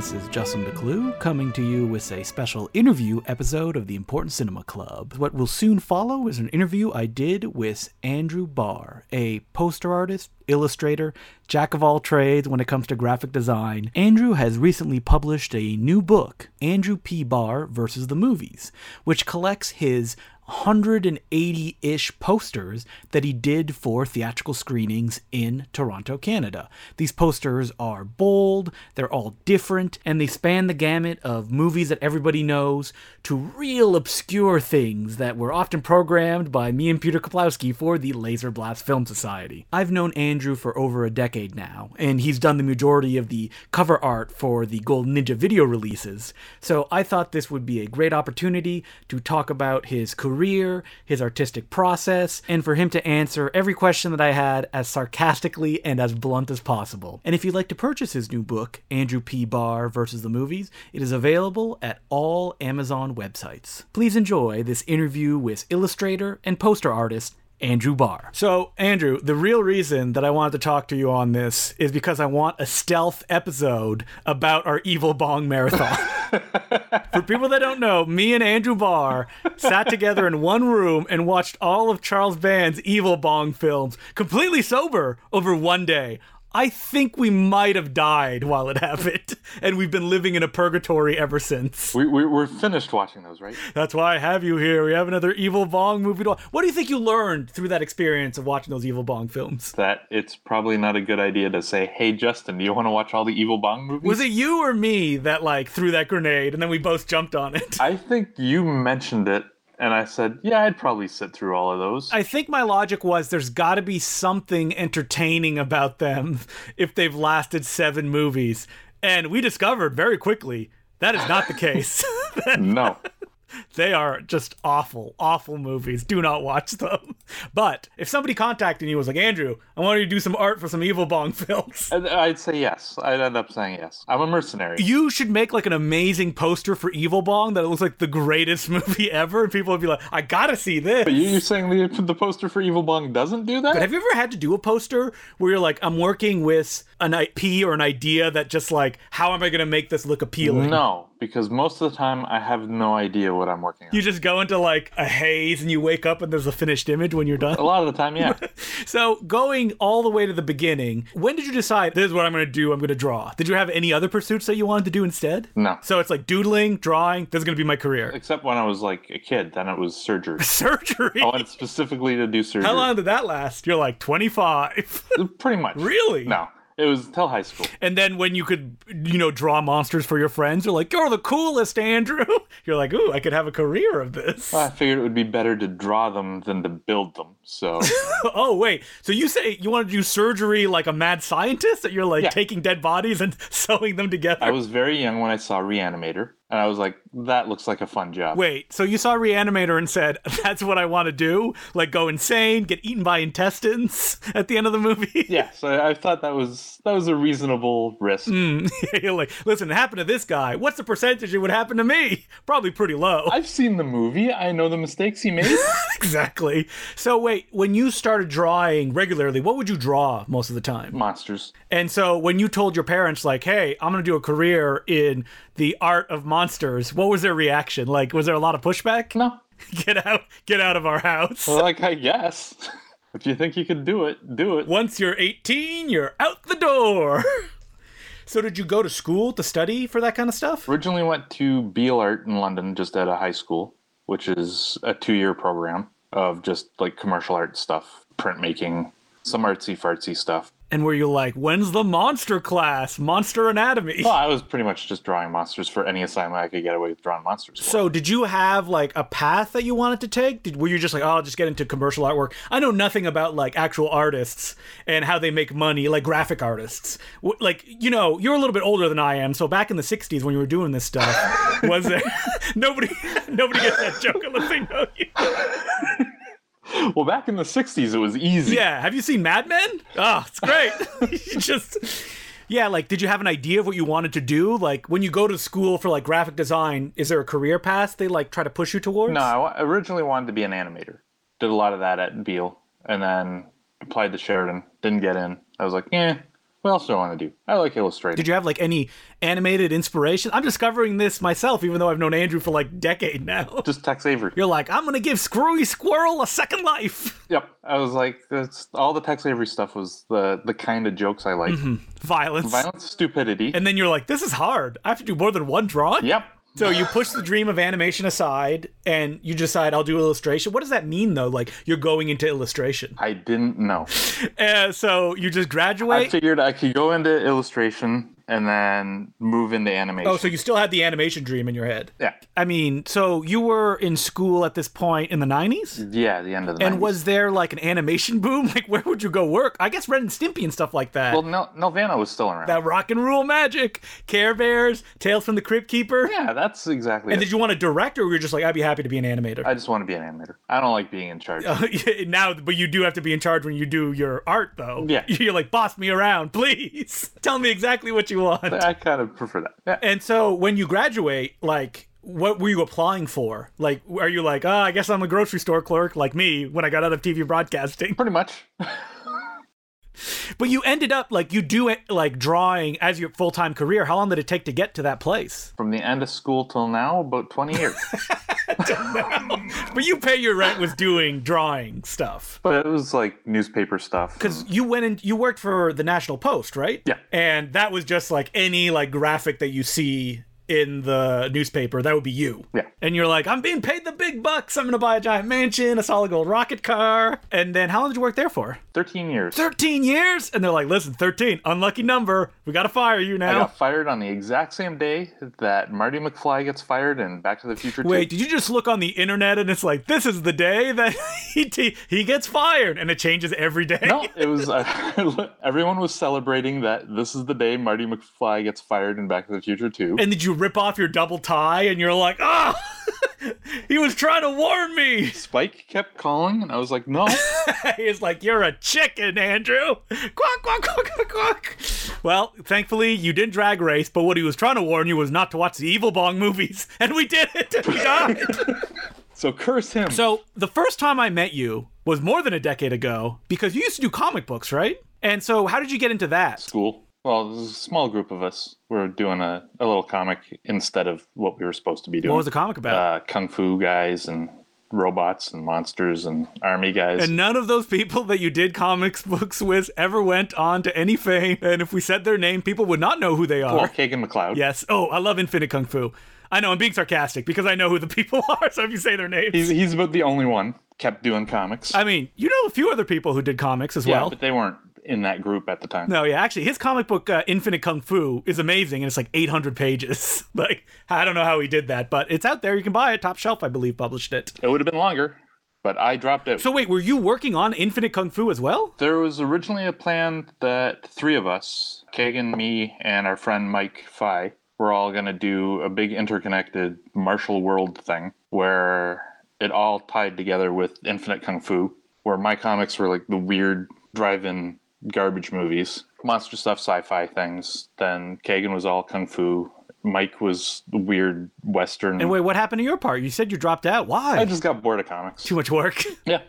This is Justin DeClue coming to you with a special interview episode of the Important Cinema Club. What will soon follow is an interview I did with Andrew Barr, a poster artist, illustrator, jack of all trades when it comes to graphic design. Andrew has recently published a new book, Andrew P. Barr versus the Movies, which collects his 180 ish posters that he did for theatrical screenings in Toronto, Canada. These posters are bold, they're all different, and they span the gamut of movies that everybody knows to real obscure things that were often programmed by me and Peter Kuplowsky for the Laser Blast Film Society. I've known Andrew for over a decade now, and he's done the majority of the cover art for the Golden Ninja video releases, so I thought this would be a great opportunity to talk about his career career, his artistic process, and for him to answer every question that I had as sarcastically and as blunt as possible. And if you'd like to purchase his new book, Andrew P. Barr versus the Movies, it is available at all Amazon websites. Please enjoy this interview with illustrator and poster artist Andrew Barr. So, Andrew, the real reason that I wanted to talk to you on this is because I want a stealth episode about our Evil Bong marathon. For people that don't know, me and Andrew Barr sat together in one room and watched all of Charles Band's Evil Bong films completely sober over one day. I think we might have died while it happened, and we've been living in a purgatory ever since. We, we, we're finished watching those, right? That's why I have you here. We have another Evil Bong movie to watch. What do you think you learned through that experience of watching those Evil Bong films? That it's probably not a good idea to say, hey, Justin, do you want to watch all the Evil Bong movies? Was it you or me that, like, threw that grenade and then we both jumped on it? I think you mentioned it and I said, yeah, I'd probably sit through all of those. I think my logic was there's got to be something entertaining about them if they've lasted seven movies. And we discovered very quickly that is not the case. no. They are just awful, awful movies. Do not watch them. But if somebody contacted you and was like, Andrew, I want you to do some art for some Evil Bong films. I'd say yes. I'd end up saying yes. I'm a mercenary. You should make like an amazing poster for Evil Bong that looks like the greatest movie ever. And people would be like, I gotta see this. But you're saying the, the poster for Evil Bong doesn't do that? But have you ever had to do a poster where you're like, I'm working with an IP or an idea that just like, how am I gonna make this look appealing? No because most of the time I have no idea what I'm working on. You just go into like a haze and you wake up and there's a finished image when you're done. A lot of the time, yeah. so going all the way to the beginning, when did you decide this is what I'm going to do? I'm going to draw. Did you have any other pursuits that you wanted to do instead? No. So it's like doodling, drawing. This is going to be my career. Except when I was like a kid, then it was surgery. surgery. I wanted specifically to do surgery. How long did that last? You're like 25. Pretty much. Really? No. It was till high school. And then when you could, you know, draw monsters for your friends, you're like, you're the coolest, Andrew. You're like, ooh, I could have a career of this. Well, I figured it would be better to draw them than to build them. So. oh wait, so you say you want to do surgery like a mad scientist? That you're like yeah. taking dead bodies and sewing them together? I was very young when I saw Reanimator. And I was like, that looks like a fun job. Wait, so you saw Reanimator and said, that's what I want to do? Like go insane, get eaten by intestines at the end of the movie? yeah, so I thought that was that was a reasonable risk. Mm. You're like, listen, it happened to this guy. What's the percentage it would happen to me? Probably pretty low. I've seen the movie. I know the mistakes he made. exactly. So wait, when you started drawing regularly, what would you draw most of the time? Monsters. And so when you told your parents, like, hey, I'm going to do a career in the art of monsters, what was their reaction? Like, was there a lot of pushback? No. get out, get out of our house. Well, like, I guess. if you think you can do it, do it. Once you're 18, you're out the door. so, did you go to school to study for that kind of stuff? Originally went to Beal Art in London, just at a high school, which is a two-year program of just like commercial art stuff, printmaking, some artsy fartsy stuff and were you like, when's the monster class? Monster anatomy? Well, I was pretty much just drawing monsters for any assignment I could get away with drawing monsters. For. So, did you have like a path that you wanted to take? Did, were you just like, oh, I'll just get into commercial artwork? I know nothing about like actual artists and how they make money, like graphic artists. Like, you know, you're a little bit older than I am. So, back in the 60s when you were doing this stuff, was there nobody, nobody gets that joke on the thing, don't you? well, back in the '60s, it was easy. Yeah. Have you seen Mad Men? Oh, it's great. just. Yeah, like, did you have an idea of what you wanted to do? Like, when you go to school for like graphic design, is there a career path they like try to push you towards? No, I originally wanted to be an animator. Did a lot of that at Beal, and then applied to Sheridan. Didn't get in. I was like, yeah, What else do I want to do? I like illustrating. Did you have like any animated inspiration? I'm discovering this myself, even though I've known Andrew for like decade now. Just Tex Avery. You're like, I'm gonna give Screwy Squirrel a second life. Yep. I was like, that's all the Tex Avery stuff was the the kind of jokes I like. Mm-hmm. Violence. Violence, stupidity. And then you're like, this is hard. I have to do more than one drawing. yep. So you push the dream of animation aside and you decide I'll do illustration. What does that mean though? Like you're going into illustration. I didn't know. Uh, so you just graduate. I figured I could go into illustration and then move into animation. oh, so you still had the animation dream in your head. yeah. I mean, so you were in school at this point in the 90s? Yeah, the end of the And 90s. was there like an animation boom? Like where would you go work? I guess Ren and Stimpy and stuff like that. Well, no, Nelvana was still around. that rock and roll magic, Care Bears, Tales from the Crypt Keeper. yeah, that's exactly And it. did you want to direct, or were you just like, I'd be happy to be an animator? I just want to be an animator. I don't like being in charge. now, but you do have to be in charge when you do your art, though. Yeah. You're like, boss me around, please. Tell me exactly what you want. I kind of prefer that. Yeah. And so when you graduate, like, what were you applying for? Like, are you like, oh, I guess I'm a grocery store clerk, like me when I got out of TV broadcasting? Pretty much. But you ended up like you do it like drawing as your full time career. How long did it take to get to that place? From the end of school till now, about 20 years. But you pay your rent was doing drawing stuff. but it was like newspaper stuff. Because you went and you worked for the National Post, right? Yeah. And that was just like any like graphic that you see in the newspaper, that would be you. Yeah. And you're like, I'm being paid the big bucks. I'm gonna buy a giant mansion, a solid gold rocket car. And then how long did you work there for? 13 years. 13 years? And they're like, listen, 13, unlucky number. We gotta fire you now. I got fired on the exact same day that Marty McFly gets fired in Back to the Future 2. Wait, did you just look on the internet and it's like, this is the day that he, he, he gets fired and it changes every day? No, it was uh, everyone was celebrating that this is the day Marty McFly gets fired in Back to the Future 2. And did you rip off your double tie and you're like, ah, he was trying to warn me. Spike kept calling, and I was like, no. He's like, you're a chicken, Andrew. Quack, quack, quack, quack, quack. Well, thankfully, you didn't drag race, but what he was trying to warn you was not to watch the Evil Bong movies. And we did it. We died. So curse him. so the first time I met you was more than a decade ago because you used to do comic books, right? And so how did you get into that? school. Well, there's a small group of us. We were doing a, a little comic instead of what we were supposed to be doing. What was the comic about? uh, kung fu guys and robots and monsters and army guys. And none of those people that you did comics books with ever went on to any fame. And if we said their name, people would not know who they are. well, Kagan McLeod. Yes. Oh, I love Infinite Kung Fu. I know I'm being sarcastic because I know who the people are. So if you say their names, He's, he's about the only one kept doing comics. I mean, you know a few other people who did comics as yeah, well. but they weren't in that group at the time. No, yeah, actually, his comic book uh, Infinite Kung Fu is amazing, and it's like 800 pages. like, I don't know how he did that, but it's out there. You can buy it. Top Shelf, I believe, published it. It would have been longer, but I dropped it. So wait, were you working on Infinite Kung Fu as well? There was originally a plan that three of us, Kagan, me, and our friend Mike Phi, were all going to do a big interconnected martial world thing where it all tied together with Infinite Kung Fu, where my comics were like the weird drive in garbage movies, monster stuff, sci fi things. Then Kagan was all Kung Fu. Mike was weird Western. And wait, what happened to your part? You said you dropped out. Why? I just got bored of comics. Too much work. Yeah.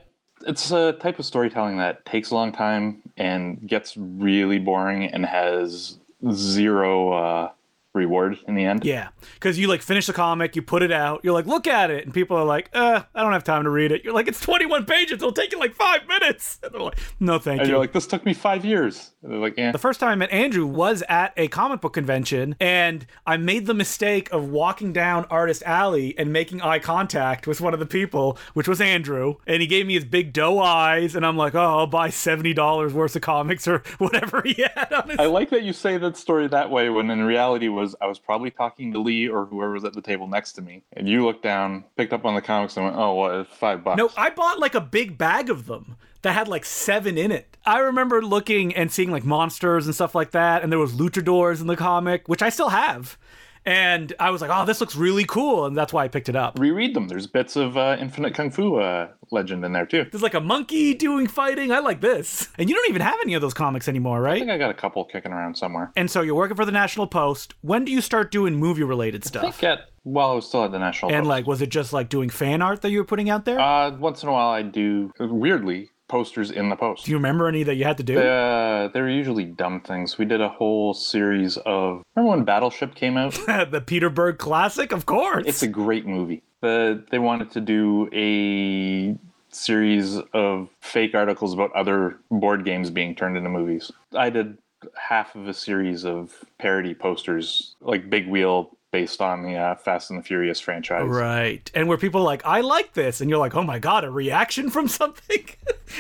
It's a type of storytelling that takes a long time and gets really boring and has zero uh, reward in the end. Yeah, because you like finish the comic, you put it out, you're like, look at it, and people are like, uh, I don't have time to read it. You're like, it's 21 pages, it'll take you like five minutes. And they're like, no, thank And you. you're like, this took me five years. Like, yeah. the first time I met Andrew was at a comic book convention, and I made the mistake of walking down Artist Alley and making eye contact with one of the people, which was Andrew, and he gave me his big doe eyes, and I'm like, oh, I'll buy $70 worth of comics or whatever he had on his I like that you say that story that way when in reality was I was probably talking to Lee or whoever was at the table next to me. And you looked down, picked up on the comics and went, oh, what, five bucks. No, I bought like a big bag of them that had like seven in it. I remember looking and seeing like monsters and stuff like that, and there was luchadors in the comic, which I still have. And I was like, oh, this looks really cool, and that's why I picked it up. Reread them. There's bits of uh, Infinite Kung Fu uh, legend in there too. There's like a monkey doing fighting. I like this. And you don't even have any of those comics anymore, I right? think I got a couple kicking around somewhere. And so you're working for the National Post. When do you start doing movie related I stuff? think at, while I was still at the National And Post. like, was it just like doing fan art that you were putting out there? Uh, once in a while, I do weirdly posters in the post. Do you remember any that you had to do? Uh, they were usually dumb things. We did a whole series of. Remember when Battleship came out? the Peter Berg classic, of course. it's a great movie. The, they wanted to do a series of fake articles about other board games being turned into movies. I did half of a series of parody posters, like Big Wheel, based on the uh, Fast and the Furious franchise. Right. And where people are like, I like this. And you're like, oh my God, a reaction from something?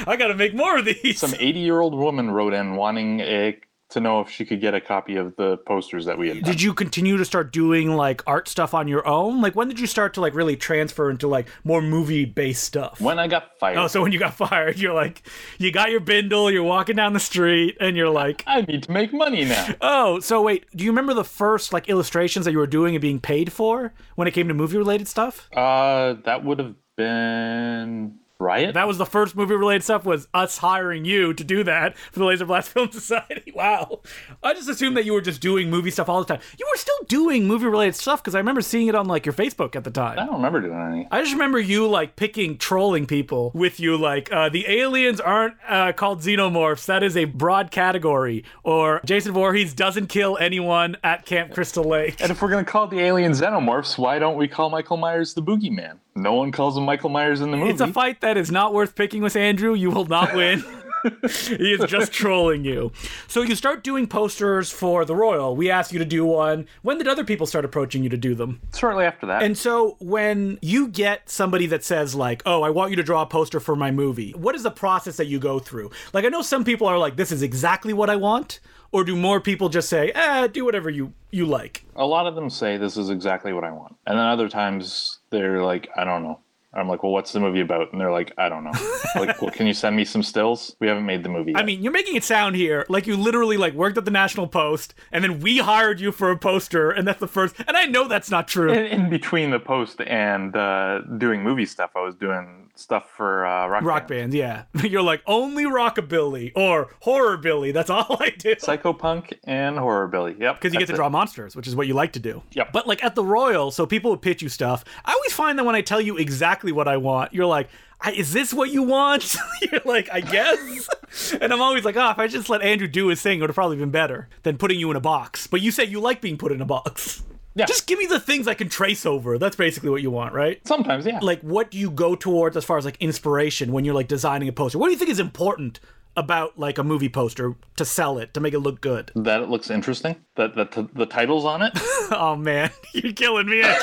I got to make more of these. Some 80 year old woman wrote in wanting a to know if she could get a copy of the posters that we had. Done. Did you continue to start doing like art stuff on your own? Like when did you start to like really transfer into like more movie based stuff? When I got fired. Oh, so when you got fired, you're like, you got your bindle, you're walking down the street, and you're like, I need to make money now. oh, so wait, do you remember the first like illustrations that you were doing and being paid for when it came to movie related stuff? Uh, that would have been Riot. That was the first movie related stuff was us hiring you to do that for the Laser Blast Film Society. Wow. I just assumed that you were just doing movie stuff all the time. You were still doing movie related stuff because I remember seeing it on like your Facebook at the time. I don't remember doing any. I just remember you like picking trolling people with you like uh, the aliens aren't uh, called xenomorphs. That is a broad category. Or Jason Voorhees doesn't kill anyone at Camp Crystal Lake. And if we're gonna call the aliens xenomorphs, why don't we call Michael Myers the boogeyman? No one calls him Michael Myers in the movie. It's a fight that is not worth picking with Andrew. You will not win. he is just trolling you. So you start doing posters for the Royal. We asked you to do one. When did other people start approaching you to do them? Shortly after that. And so when you get somebody that says like, "Oh, I want you to draw a poster for my movie." What is the process that you go through? Like I know some people are like, "This is exactly what I want." Or do more people just say, "Eh, do whatever you you like"? a lot of them say this is exactly what I want. And then other times they're like, I don't know. I'm like, well, what's the movie about? And they're like, I don't know. like, well, can you send me some stills? We haven't made the movie. Yet. I mean, you're making it sound here like you literally like worked at the National Post and then we hired you for a poster and that's the first. And I know that's not true. in, in between the post and uh, doing movie stuff, I was doing stuff for uh, rock, Rock band. band, yeah. You're like only rockabilly or horrorbilly. That's all I do. Psychopunk and horrorbilly. Yep. Because you get to it. draw monsters, which is what you like to do. Yep. But like at the Royal, so people would pitch you stuff. I always find that when I tell you exactly what I want, you're like, I, is this what you want? you're like, I guess. and I'm always like, oh, if I just let Andrew do his thing, it would have probably been better than putting you in a box. But you say you like being put in a box. Yeah. Just give me the things I can trace over. That's basically what you want, right? Sometimes, yeah. Like, what do you go towards as far as like inspiration when you're like designing a poster? What do you think is important about like a movie poster to sell it to make it look good? that it looks interesting. That that the, the titles on it. Oh man, you're killing me.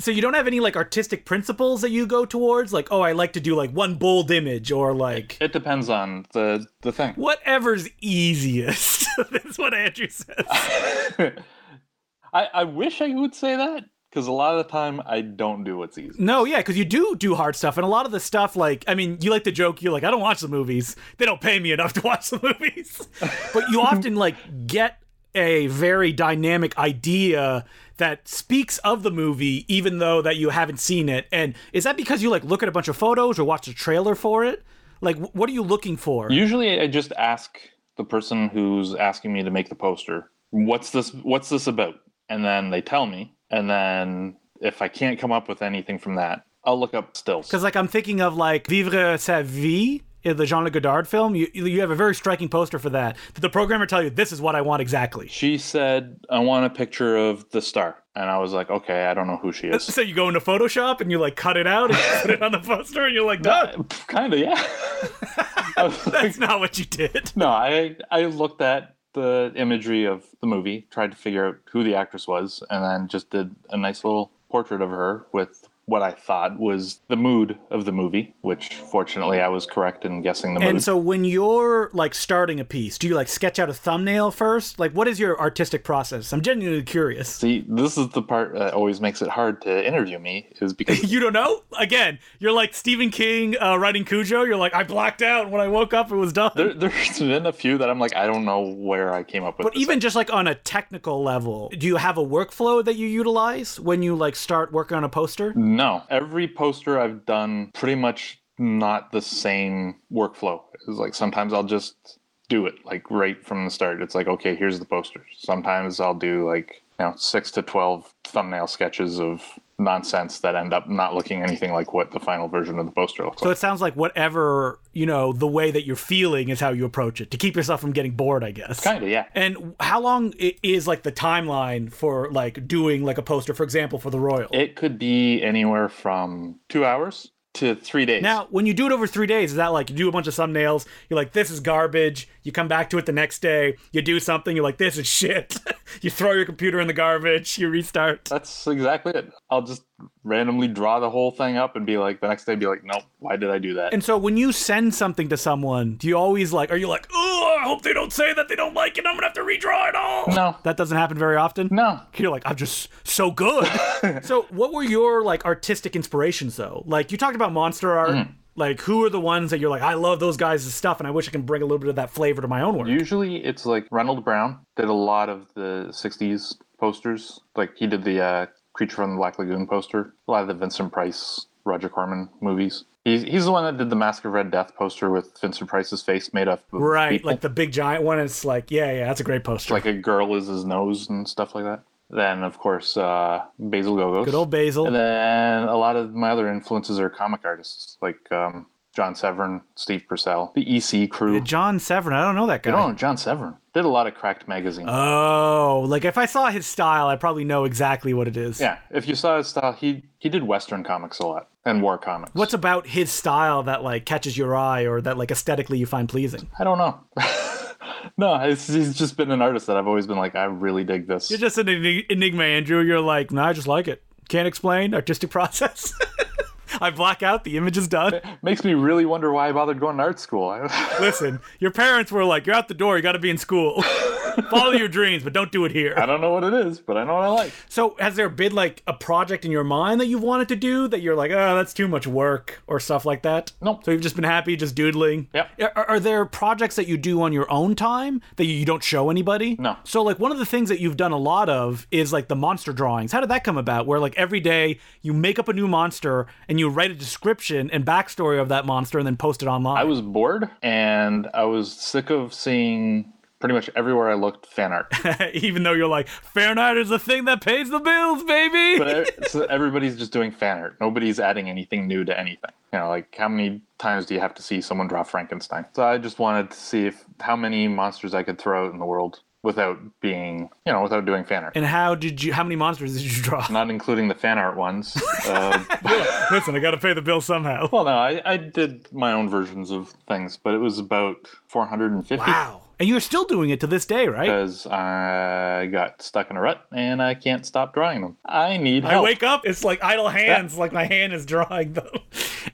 So you don't have any like artistic principles that you go towards, like oh, I like to do like one bold image or like it depends on the the thing. whatever's easiest. That's what Andrew says. I I wish I would say that because a lot of the time I don't do what's easy. No, yeah, because you do do hard stuff, and a lot of the stuff, like, I mean, you like to joke, you're like, I don't watch the movies. They don't pay me enough to watch the movies. but you often, like, get a very dynamic idea that speaks of the movie, even though that you haven't seen it. And is that because you, like, look at a bunch of photos or watch a trailer for it? Like, what are you looking for? Usually, I just ask the person who's asking me to make the poster, "What's this? What's this about?" And then they tell me, and then if I can't come up with anything from that, I'll look up stills. Because, like, I'm thinking of, like, Vivre sa vie, in the Jean Luc Godard film. You, you have a very striking poster for that. Did the programmer tell you, this is what I want exactly? She said, "I want a picture of the star," and I was like, "Okay, I don't know who she is." So you go into Photoshop and you, like, cut it out and put it on the poster and you're like, done. Uh, kind of, yeah. Was like, That's not what you did. No, I I looked at the imagery of the movie, tried to figure out who the actress was, and then just did a nice little portrait of her with what I thought was the mood of the movie, which fortunately I was correct in guessing the mood. And so when you're like starting a piece, do you like sketch out a thumbnail first? Like what is your artistic process? I'm genuinely curious. See, this is the part that always makes it hard to interview me, is because You don't know? Again, you're like Stephen King uh, writing Cujo. You're like, I blacked out. When I woke up, it was done. there, there's been a few that I'm like, I don't know where I came up with. but even just like on a technical level, do you have a workflow that you utilize when you like start working on a poster? No. Every poster I've done pretty much not the same workflow. It's like sometimes I'll just do it like right from the start. It's like, okay, here's the poster. Sometimes I'll do like, you know, six to 12 thumbnail sketches of nonsense that end up not looking anything like what the final version of the poster looks So like. So it sounds like whatever, you know, the way that you're feeling is how you approach it to keep yourself from getting bored, I guess. Kind of, yeah. And how long is like the timeline for like doing like a poster, for example, for the Royal? It could be anywhere from two hours to three days. now, when you do it over three days, is that like you do a bunch of thumbnails? You're like, this is garbage. You come back to it the next day. You do something. You're like, this is shit. you throw your computer in the garbage. You restart. that's exactly it. I'll just randomly draw the whole thing up and be like, the next day, be like, nope, why did I do that? And so when you send something to someone, do you always like, are you like, oh, I hope they don't say that they don't like it. I'm gonna have to redraw it all. no, That doesn't happen very often. no. You're like, I'm just so good. so, what were your like artistic inspirations though? Like, you talked about monster art. Mm-hmm. Like, who are the ones that you're like, I love those guys' stuff, and I wish I can bring a little bit of that flavor to my own work. Usually it's like Reynold Brown did a lot of the 60s posters. Like he did the uh, Creature from the Black Lagoon poster, a lot of the Vincent Price, Roger Corman movies. He's, he's the one that did the Mask of Red Death poster with Vincent Price's face made up right, people. like the big giant one. It's like, yeah, yeah, that's a great poster. like a girl is his nose and stuff like that. Then of course uh, Basil Gogos. Good old Basil. And then a lot of my other influences are comic artists like um, John Severin, Steve Purcell, the EC crew. John Severin. I don't know that guy. Oh, John Severin did a lot of Cracked magazine. Oh, like if I saw his style, I probably know exactly what it is. Yeah, if you saw his style, he he did Western comics a lot and war comics. What's about his style that like catches your eye or that like aesthetically you find pleasing? I don't know. no, it's, he's just been an artist that I've always been like, I really dig this. You're just an enigma, Andrew. You're like, nah, I just like it. Can't explain artistic process. I black out. The image is done. Makes me really wonder why I bothered going to art school. Listen, your parents were like, "You're out the door. You got to be in school. Follow your dreams, but don't do it here." I don't know what it is, but I know what I like. So, has there been like a project in your mind that you've wanted to do that you're like, "Oh, that's too much work" or stuff like that? Nope. So you've just been happy, just doodling. Yep. Are, are there projects that you do on your own time that you don't show anybody? No. So, like, one of the things that you've done a lot of is like the monster drawings. How did that come about? Where like every day you make up a new monster and you write a description and backstory of that monster and then post it online. I was bored and I was sick of seeing pretty much everywhere I looked fan art. even though you're like, Fahrenheit is the thing that pays the bills, baby. but so everybody's just doing fan art. Nobody's adding anything new to anything. You know, like how many times do you have to see someone draw Frankenstein? So I just wanted to see if how many monsters I could throw out in the world without being, you know, without doing fan art. and how did you? How many monsters did you draw? Not including the fan art ones. Uh, Listen, I got to pay the bill somehow. well, no, I, I did my own versions of things, but it was about 450 Wow. And you're still doing it to this day, right? because I got stuck in a rut and I can't stop drawing them. I need help. I wake up, it's like idle hands, like my hand is drawing them.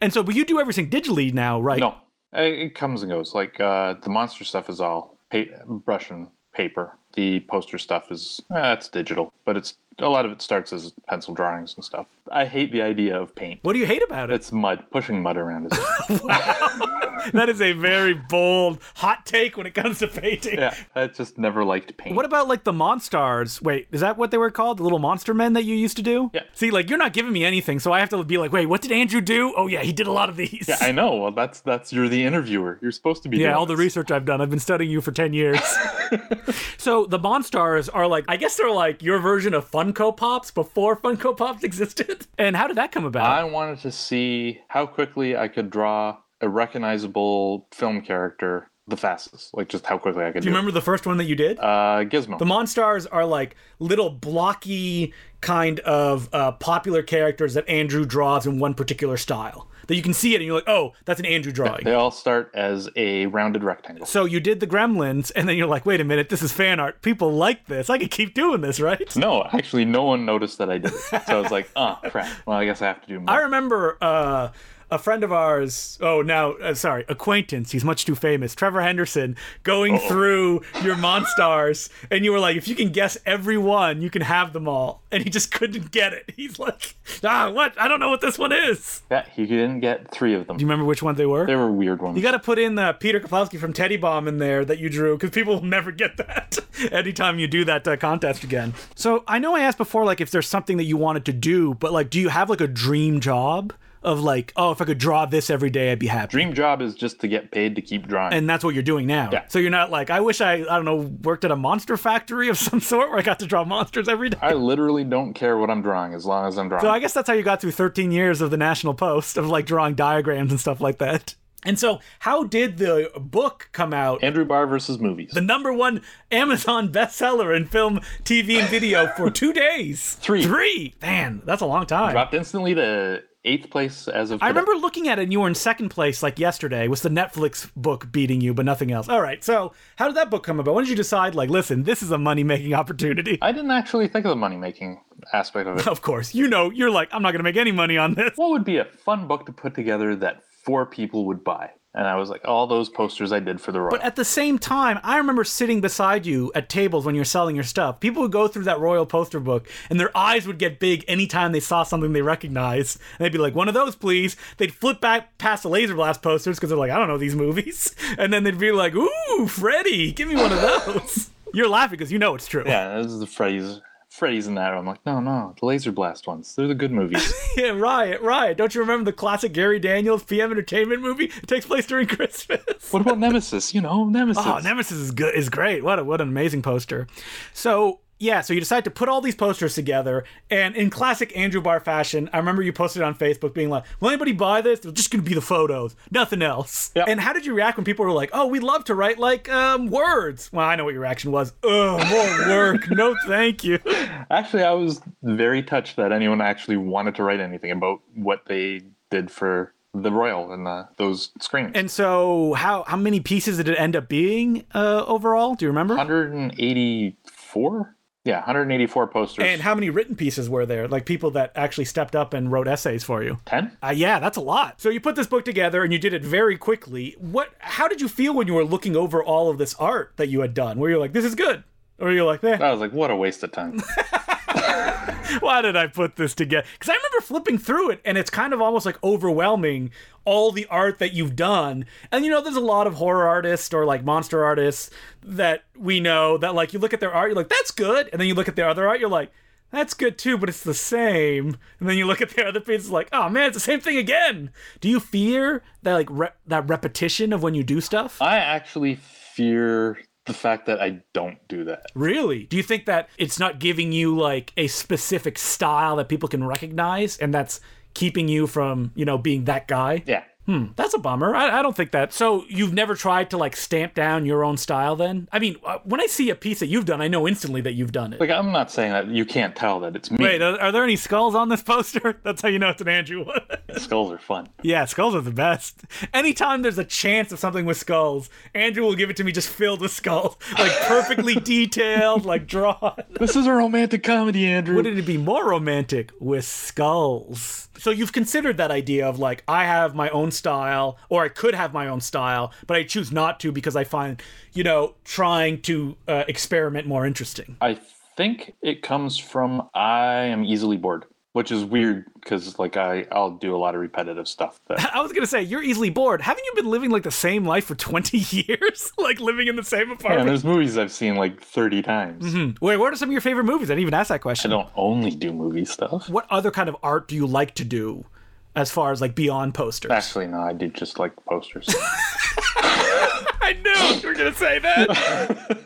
And so, but you do everything digitally now, right? No, it comes and goes. Like uh, the monster stuff is all pa- brush and paper. The poster stuff is eh, it's digital, but it's a lot of it starts as pencil drawings and stuff. I hate the idea of paint. What do you hate about it? It's mud, pushing mud around. Is, that is a very bold, hot take when it comes to painting. yeah, I just never liked paint. What about like the Monstars? Wait, is that what they were called? The little monster men that you used to do? Yeah. See, like you're not giving me anything, so I have to be like, wait, what did Andrew do? Oh yeah, he did a lot of these. yeah, I know. Well, that's that's you're the interviewer. You're supposed to be. Yeah, all the research I've done. I've been studying you for 10 years. so the Monstars are like, I guess they're like your version of Funko Pops before Funko Pops existed. And how did that come about? I wanted to see how quickly I could draw a recognizable film character the fastest. Like just how quickly I could do Do you remember the first one that you did? Uh, Gizmo. the Monstars are like little blocky kind of uh, popular characters that Andrew draws in one particular style. That you can see it and you're like, oh, that's an Andrew drawing. They all start as a rounded rectangle. So you did the Gremlins, and then you're like, wait a minute, this is fan art. People like this. I could keep doing this, right? No, actually, no one noticed that I did it. So I was like, oh, crap. Well, I guess I have to do more. I remember uh, a friend of ours, oh, now, uh, sorry, acquaintance, he's much too famous, Trevor Henderson, going through your Monstars, and you were like, if you can guess every one, you can have them all. And he just couldn't get it. He's like, ah, what? I don't know what this one is. yeah, he didn't get three of them. Do you remember which one they were? They were weird ones. You got to put in uh, Peter Kuplowsky from Teddy Bomb in there that you drew because people will never get that anytime you do that uh, contest again. So I know I asked before, like, if there's something that you wanted to do, but like, do you have like a dream job? Of like, oh, if I could draw this every day, I'd be happy. Dream job is just to get paid to keep drawing. and that's what you're doing now. Yeah. So you're not like, I wish I, I don't know, worked at a monster factory of some sort where I got to draw monsters every day. I literally don't care what I'm drawing as long as I'm drawing. So I guess that's how you got through 13 years of the National Post of like drawing diagrams and stuff like that. And so, how did the book come out? Andrew Barr versus movies. the number one Amazon bestseller in film, TV, and video for two days. Three. Three. Man, that's a long time. Dropped instantly to eighth place as of I remember looking at it and you were in second place like yesterday. Was the Netflix book beating you, but nothing else? All right. So, how did that book come about? When did you decide, like, listen, this is a money making opportunity? I didn't actually think of the money making aspect of it. Of course, you know, you're like, I'm not going to make any money on this. what would be a fun book to put together that four people would buy? And I was like, all those posters I did for the Royal. But at the same time, I remember sitting beside you at tables when you're selling your stuff. People would go through that royal poster book and their eyes would get big anytime they saw something they recognized. And they'd be like, one of those, please. They'd flip back past the laser blast posters because they're like, I don't know these movies. And then they'd be like, ooh, Freddy, give me one of those. You're laughing because you know it's true. yeah, this is the Freddy's. Freddy's in that. I'm like, no, no, the Laser Blast ones. They're the good movies. Yeah, right, right. Don't you remember the classic Gary Daniels PM Entertainment movie? It takes place during Christmas. what about Nemesis? You know, Nemesis. Oh, Nemesis is good. Is great. What a, what an amazing poster. So yeah, so you decide to put all these posters together, and in classic Andrew Barr fashion, I remember you posted on Facebook being like, "Will anybody buy this? They're just gonna be the photos, nothing else." Yep. And how did you react when people were like, "Oh, we'd love to write like um, words"? Well, I know what your reaction was. Oh, more work. no, thank you. Actually, I was very touched that anyone actually wanted to write anything about what they did for the Royal and the, those screens. And so, how how many pieces did it end up being uh, overall? Do you remember? 184? Yeah, 184 posters. And how many written pieces were there? Like people that actually stepped up and wrote essays for you? 10? Uh, yeah, that's a lot. So you put this book together and you did it very quickly. What? How did you feel when you were looking over all of this art that you had done? Where you're like, "This is good," or you're like, eh, I was like, what a waste of time. "Why did I put this together?" Because I remember flipping through it and it's kind of almost like overwhelming all the art that you've done. And you know, there's a lot of horror artists or like monster artists that we know that like you look at their art, you're like, "That's good," and then you look at their other art, you're like. That's good too, but it's the same. And then you look at the other pieces, like, oh man, it's the same thing again. Do you fear that like re- that repetition of when you do stuff? I actually fear the fact that I don't do that. Really? Do you think that it's not giving you like a specific style that people can recognize, and that's keeping you from you know being that guy? Yeah. Hmm, that's a bummer. I, I don't think that. So you've never tried to like stamp down your own style then? I mean, uh, when I see a piece that you've done, I know instantly that you've done it. Like, I'm not saying that you can't tell that it's me. Wait, are, are there any skulls on this poster? That's how you know it's an Andrew one. Skulls are fun. yeah, skulls are the best. Anytime there's a chance of something with skulls, Andrew will give it to me just filled with skulls, like perfectly detailed, like drawn. This is a romantic comedy, Andrew. Wouldn't it be more romantic with skulls? So you've considered that idea of like I have my own style, or I could have my own style, but I choose not to because I find, you know, trying to uh, experiment more interesting. I think it comes from I am easily bored, which is weird because like I I'll do a lot of repetitive stuff. That I was gonna say you're easily bored. Haven't you been living like the same life for 20 years, like living in the same yeah, apartment? there's movies I've seen like 30 times. Mm-hmm. Wait, what are some of your favorite movies? I didn't even ask that question. I don't only do movie stuff. What other kind of art do you like to do, as far as like beyond posters? Actually, no, I do just like posters. I knew you were gonna say that.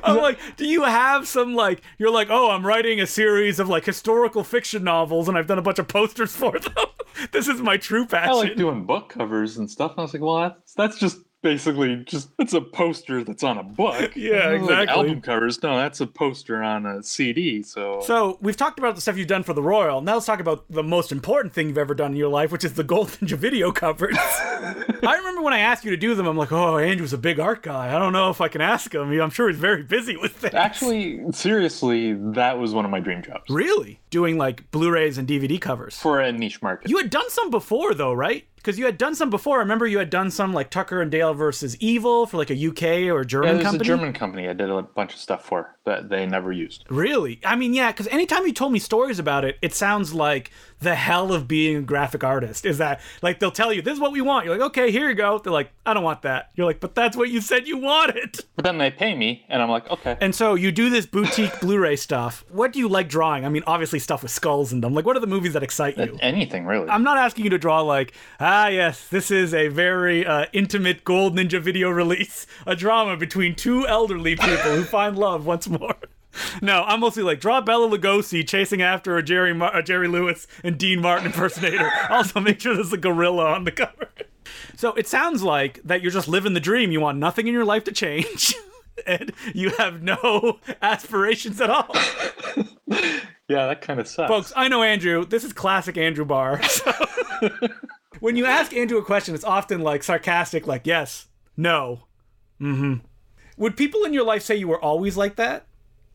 I'm like, do you have some like you're like, oh, I'm writing a series of like historical fiction novels and I've done a bunch of posters for them. this is my true passion. I like doing book covers and stuff. And I was like, well, that's that's just basically just it's a poster that's on a book. Yeah, Like exactly. album covers. No, that's a poster on a CD. So, so we've talked about the stuff you've done for the Royal. Now let's talk about the most important thing you've ever done in your life, which is the Gold Ninja video covers. I remember when I asked you to do them, I'm like, oh, Andrew's a big art guy. I don't know if I can ask him. I'm sure he's very busy with things. actually, seriously, that was one of my dream jobs really doing like Blu-rays and DVD covers. for a niche market. You had done some before, though, right? Because you had done some before. I remember you had done some like Tucker and Dale versus Evil for like a UK or German there's company. a German company I did a bunch of stuff for that they never used. Really? I mean, yeah, because anytime you told me stories about it, it sounds like the hell of being a graphic artist. Is that like they'll tell you, this is what we want. You're like, okay, here you go. They're like, I don't want that. You're like, but that's what you said you wanted. But then they pay me, and I'm like, okay. And so you do this boutique Blu ray stuff. What do you like drawing? I mean, obviously stuff with skulls in them. Like, what are the movies that excite you? Anything really. I'm not asking you to draw like, ah, yes, this is a very uh, intimate Gold Ninja video release, a drama between two elderly people who find love once more. No, I'm mostly like draw Bela Lugosi chasing after a Jerry Mar- a Jerry Lewis and Dean Martin impersonator. also, make sure there's a gorilla on the cover. So it sounds like that you're just living the dream. You want nothing in your life to change, and you have no aspirations at all. yeah, that kind of sucks. Folks, I know Andrew. This is classic Andrew Barr. So when you ask Andrew a question, it's often like sarcastic, like yes, no, mm-hmm. Would people in your life say you were always like that?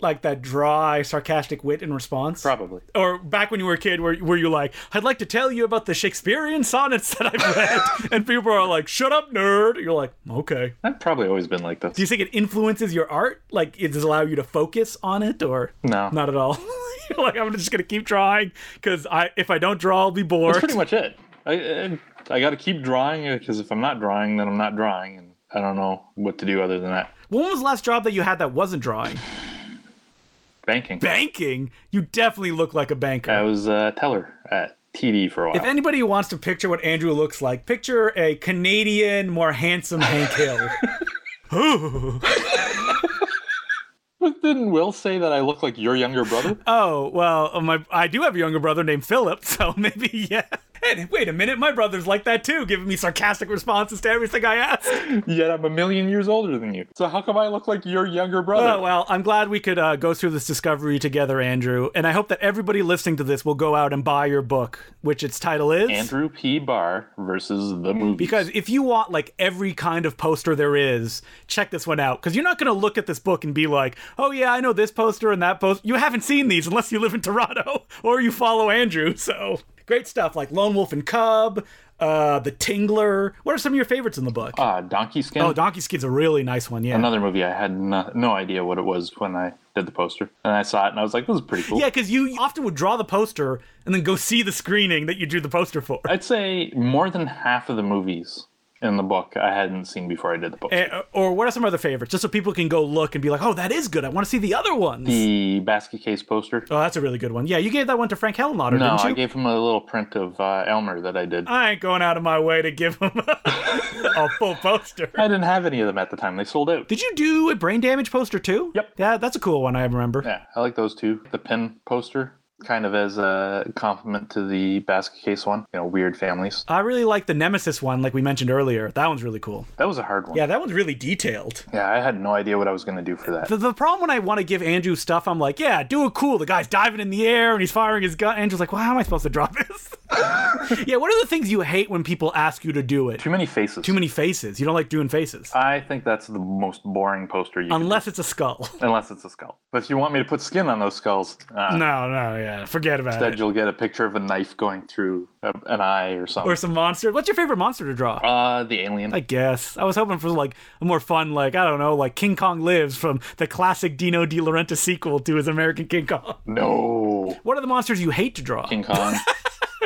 Like that dry, sarcastic wit in response? Probably. Or back when you were a kid, were, were you like, I'd like to tell you about the Shakespearean sonnets that I've read? and people are like, shut up, nerd. You're like, okay. I've probably always been like this. Do you think it influences your art? Like, it does it allow you to focus on it, or No. not at all? You're like, I'm just gonna keep drawing because I, if I don't draw, I'll be bored. That's pretty much it. I I, I got to keep drawing because if I'm not drawing, then I'm not drawing, and I don't know what to do other than that. when was the last job that you had that wasn't drawing? Banking. Banking. You definitely look like a banker. I was a teller at TD for a while. if anybody wants to picture what Andrew looks like, picture a Canadian, more handsome Hank Hill. But didn't Will say that I look like your younger brother? Oh well, uh, my I do have a younger brother named Philip, so maybe yeah. And wait a minute, my brother's like that too, giving me sarcastic responses to everything I ask. Yet I'm a million years older than you. So how come I look like your younger brother? Oh well, I'm glad we could uh, go through this discovery together, Andrew, and I hope that everybody listening to this will go out and buy your book, which its title is. Andrew P. Barr versus the movie. Because if you want like every kind of poster there is, check this one out. Because you're not going to look at this book and be like, "Oh yeah, I know this poster and that poster." You haven't seen these unless you live in Toronto or you follow Andrew. So great stuff like Lone Wolf and Cub, uh, The Tingler. What are some of your favorites in the book? uh, Donkey Skin. oh, Donkey Skin's a really nice one. Yeah. Another movie I had no, no idea what it was when I did the poster, and I saw it and I was like, "This is pretty cool." yeah, because you often would draw the poster and then go see the screening that you drew the poster for. I'd say more than half of the movies in the book I hadn't seen before I did the book. Eh, or what are some other favorites? Just so people can go look and be like, oh, that is good. I want to see the other ones. the basket case poster. Oh, that's a really good one. Yeah, you gave that one to Frank Henenlotter, No, didn't you? I gave him a little print of uh, Elmer that I did. I ain't going out of my way to give him a, a full poster. I didn't have any of them at the time. They sold out. Did you do a brain damage poster too? Yep. Yeah, that's a cool one. I remember. Yeah, I like those two. The pin poster, kind of as a compliment to the basket case one. You know, weird families. I really like the Nemesis one, like we mentioned earlier. That one's really cool. That was a hard one. Yeah, that one's really detailed. Yeah, I had no idea what I was going to do for that. The, the problem when I want to give Andrew stuff, I'm like, yeah, do it cool. The guy's diving in the air and he's firing his gun. Andrew's like, well, how am I supposed to draw this? yeah, what are the things you hate when people ask you to do it? Too many faces. Too many faces. You don't like doing faces. I think that's the most boring poster you can Unless it's a skull. unless it's a skull. But if you want me to put skin on those skulls, uh, No, no, yeah. Forget about instead it. Instead, you'll get a picture of a knife going through a, an eye or something. Or some monster. What's your favorite monster to draw? uh, the alien. I guess. I was hoping for like a more fun, like, I don't know, like King Kong Lives from the classic Dino De Laurentiis sequel to his American King Kong. no, What are the monsters you hate to draw? King Kong.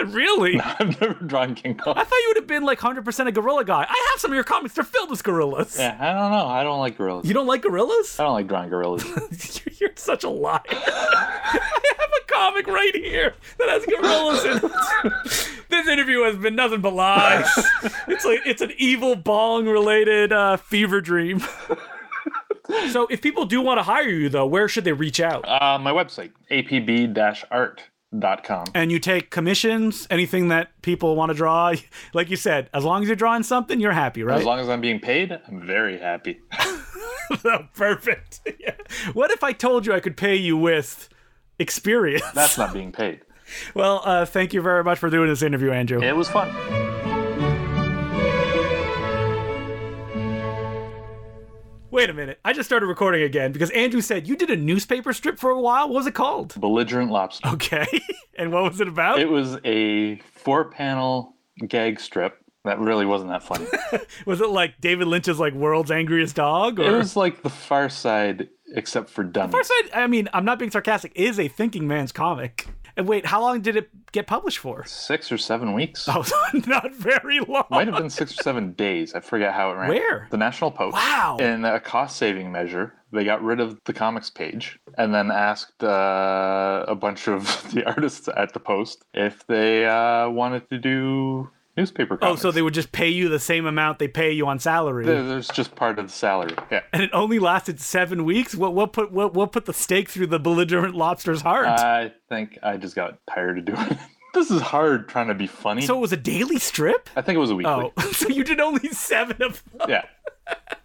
really? I've never drawn King Kong. I thought you would have been like 100% a gorilla guy. I have some of your comics. They're filled with gorillas. Yeah, I don't know. I don't like gorillas. You don't like gorillas? I don't like drawing gorillas. You're such a liar. I have a comic right here that has gorillas in it. this interview has been nothing but lies. It's like it's an evil bong related uh, fever dream. so if people do want to hire you though, where should they reach out? uh, my website, apb-art.com. And you take commissions, anything that people want to draw. Like you said, as long as you're drawing something, you're happy, right? As long as I'm being paid, I'm very happy. Oh, perfect. Yeah. What if I told you I could pay you with experience? That's not being paid. Well, uh, thank you very much for doing this interview, Andrew. It was fun. Wait a minute. I just started recording again because Andrew said you did a newspaper strip for a while. What was it called? Belligerent Lobster. Okay. and what was it about? It was a four panel gag strip That really wasn't that funny. Was it like David Lynch's like world's angriest dog? Or it was like The Far Side, except for dummies. Far Side, I mean, I'm not being sarcastic, is a thinking man's comic. And wait, how long did it get published for? Six or seven weeks. Oh, not very long. Might have been six or seven days. I forget how it ran. Where? The National Post. Wow. In a cost saving measure, they got rid of the comics page and then asked uh, a bunch of the artists at the Post if they uh, wanted to do newspaper Oh, so they would just pay you the same amount they pay you on salary. There- There's just part of the salary. Yeah. and it only lasted seven weeks. What what put what what put the stake through the belligerent lobster's heart? I think I just got tired of doing it. this is hard trying to be funny. so it was a daily strip. I think it was a weekly. Oh, so you did only seven of them. Yeah.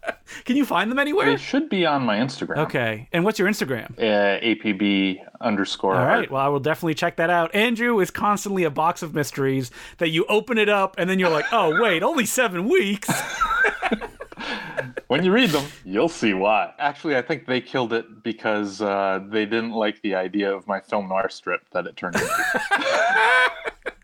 Can you find them anywhere? They should be on my Instagram. Okay. And what's your Instagram? Uh, APB underscore. All right. Well, I will definitely check that out. Andrew is constantly a box of mysteries that you open it up and then you're like, oh, wait, only seven weeks. When you read them, you'll see why. Actually, I think they killed it because uh, they didn't like the idea of my film noir strip that it turned into.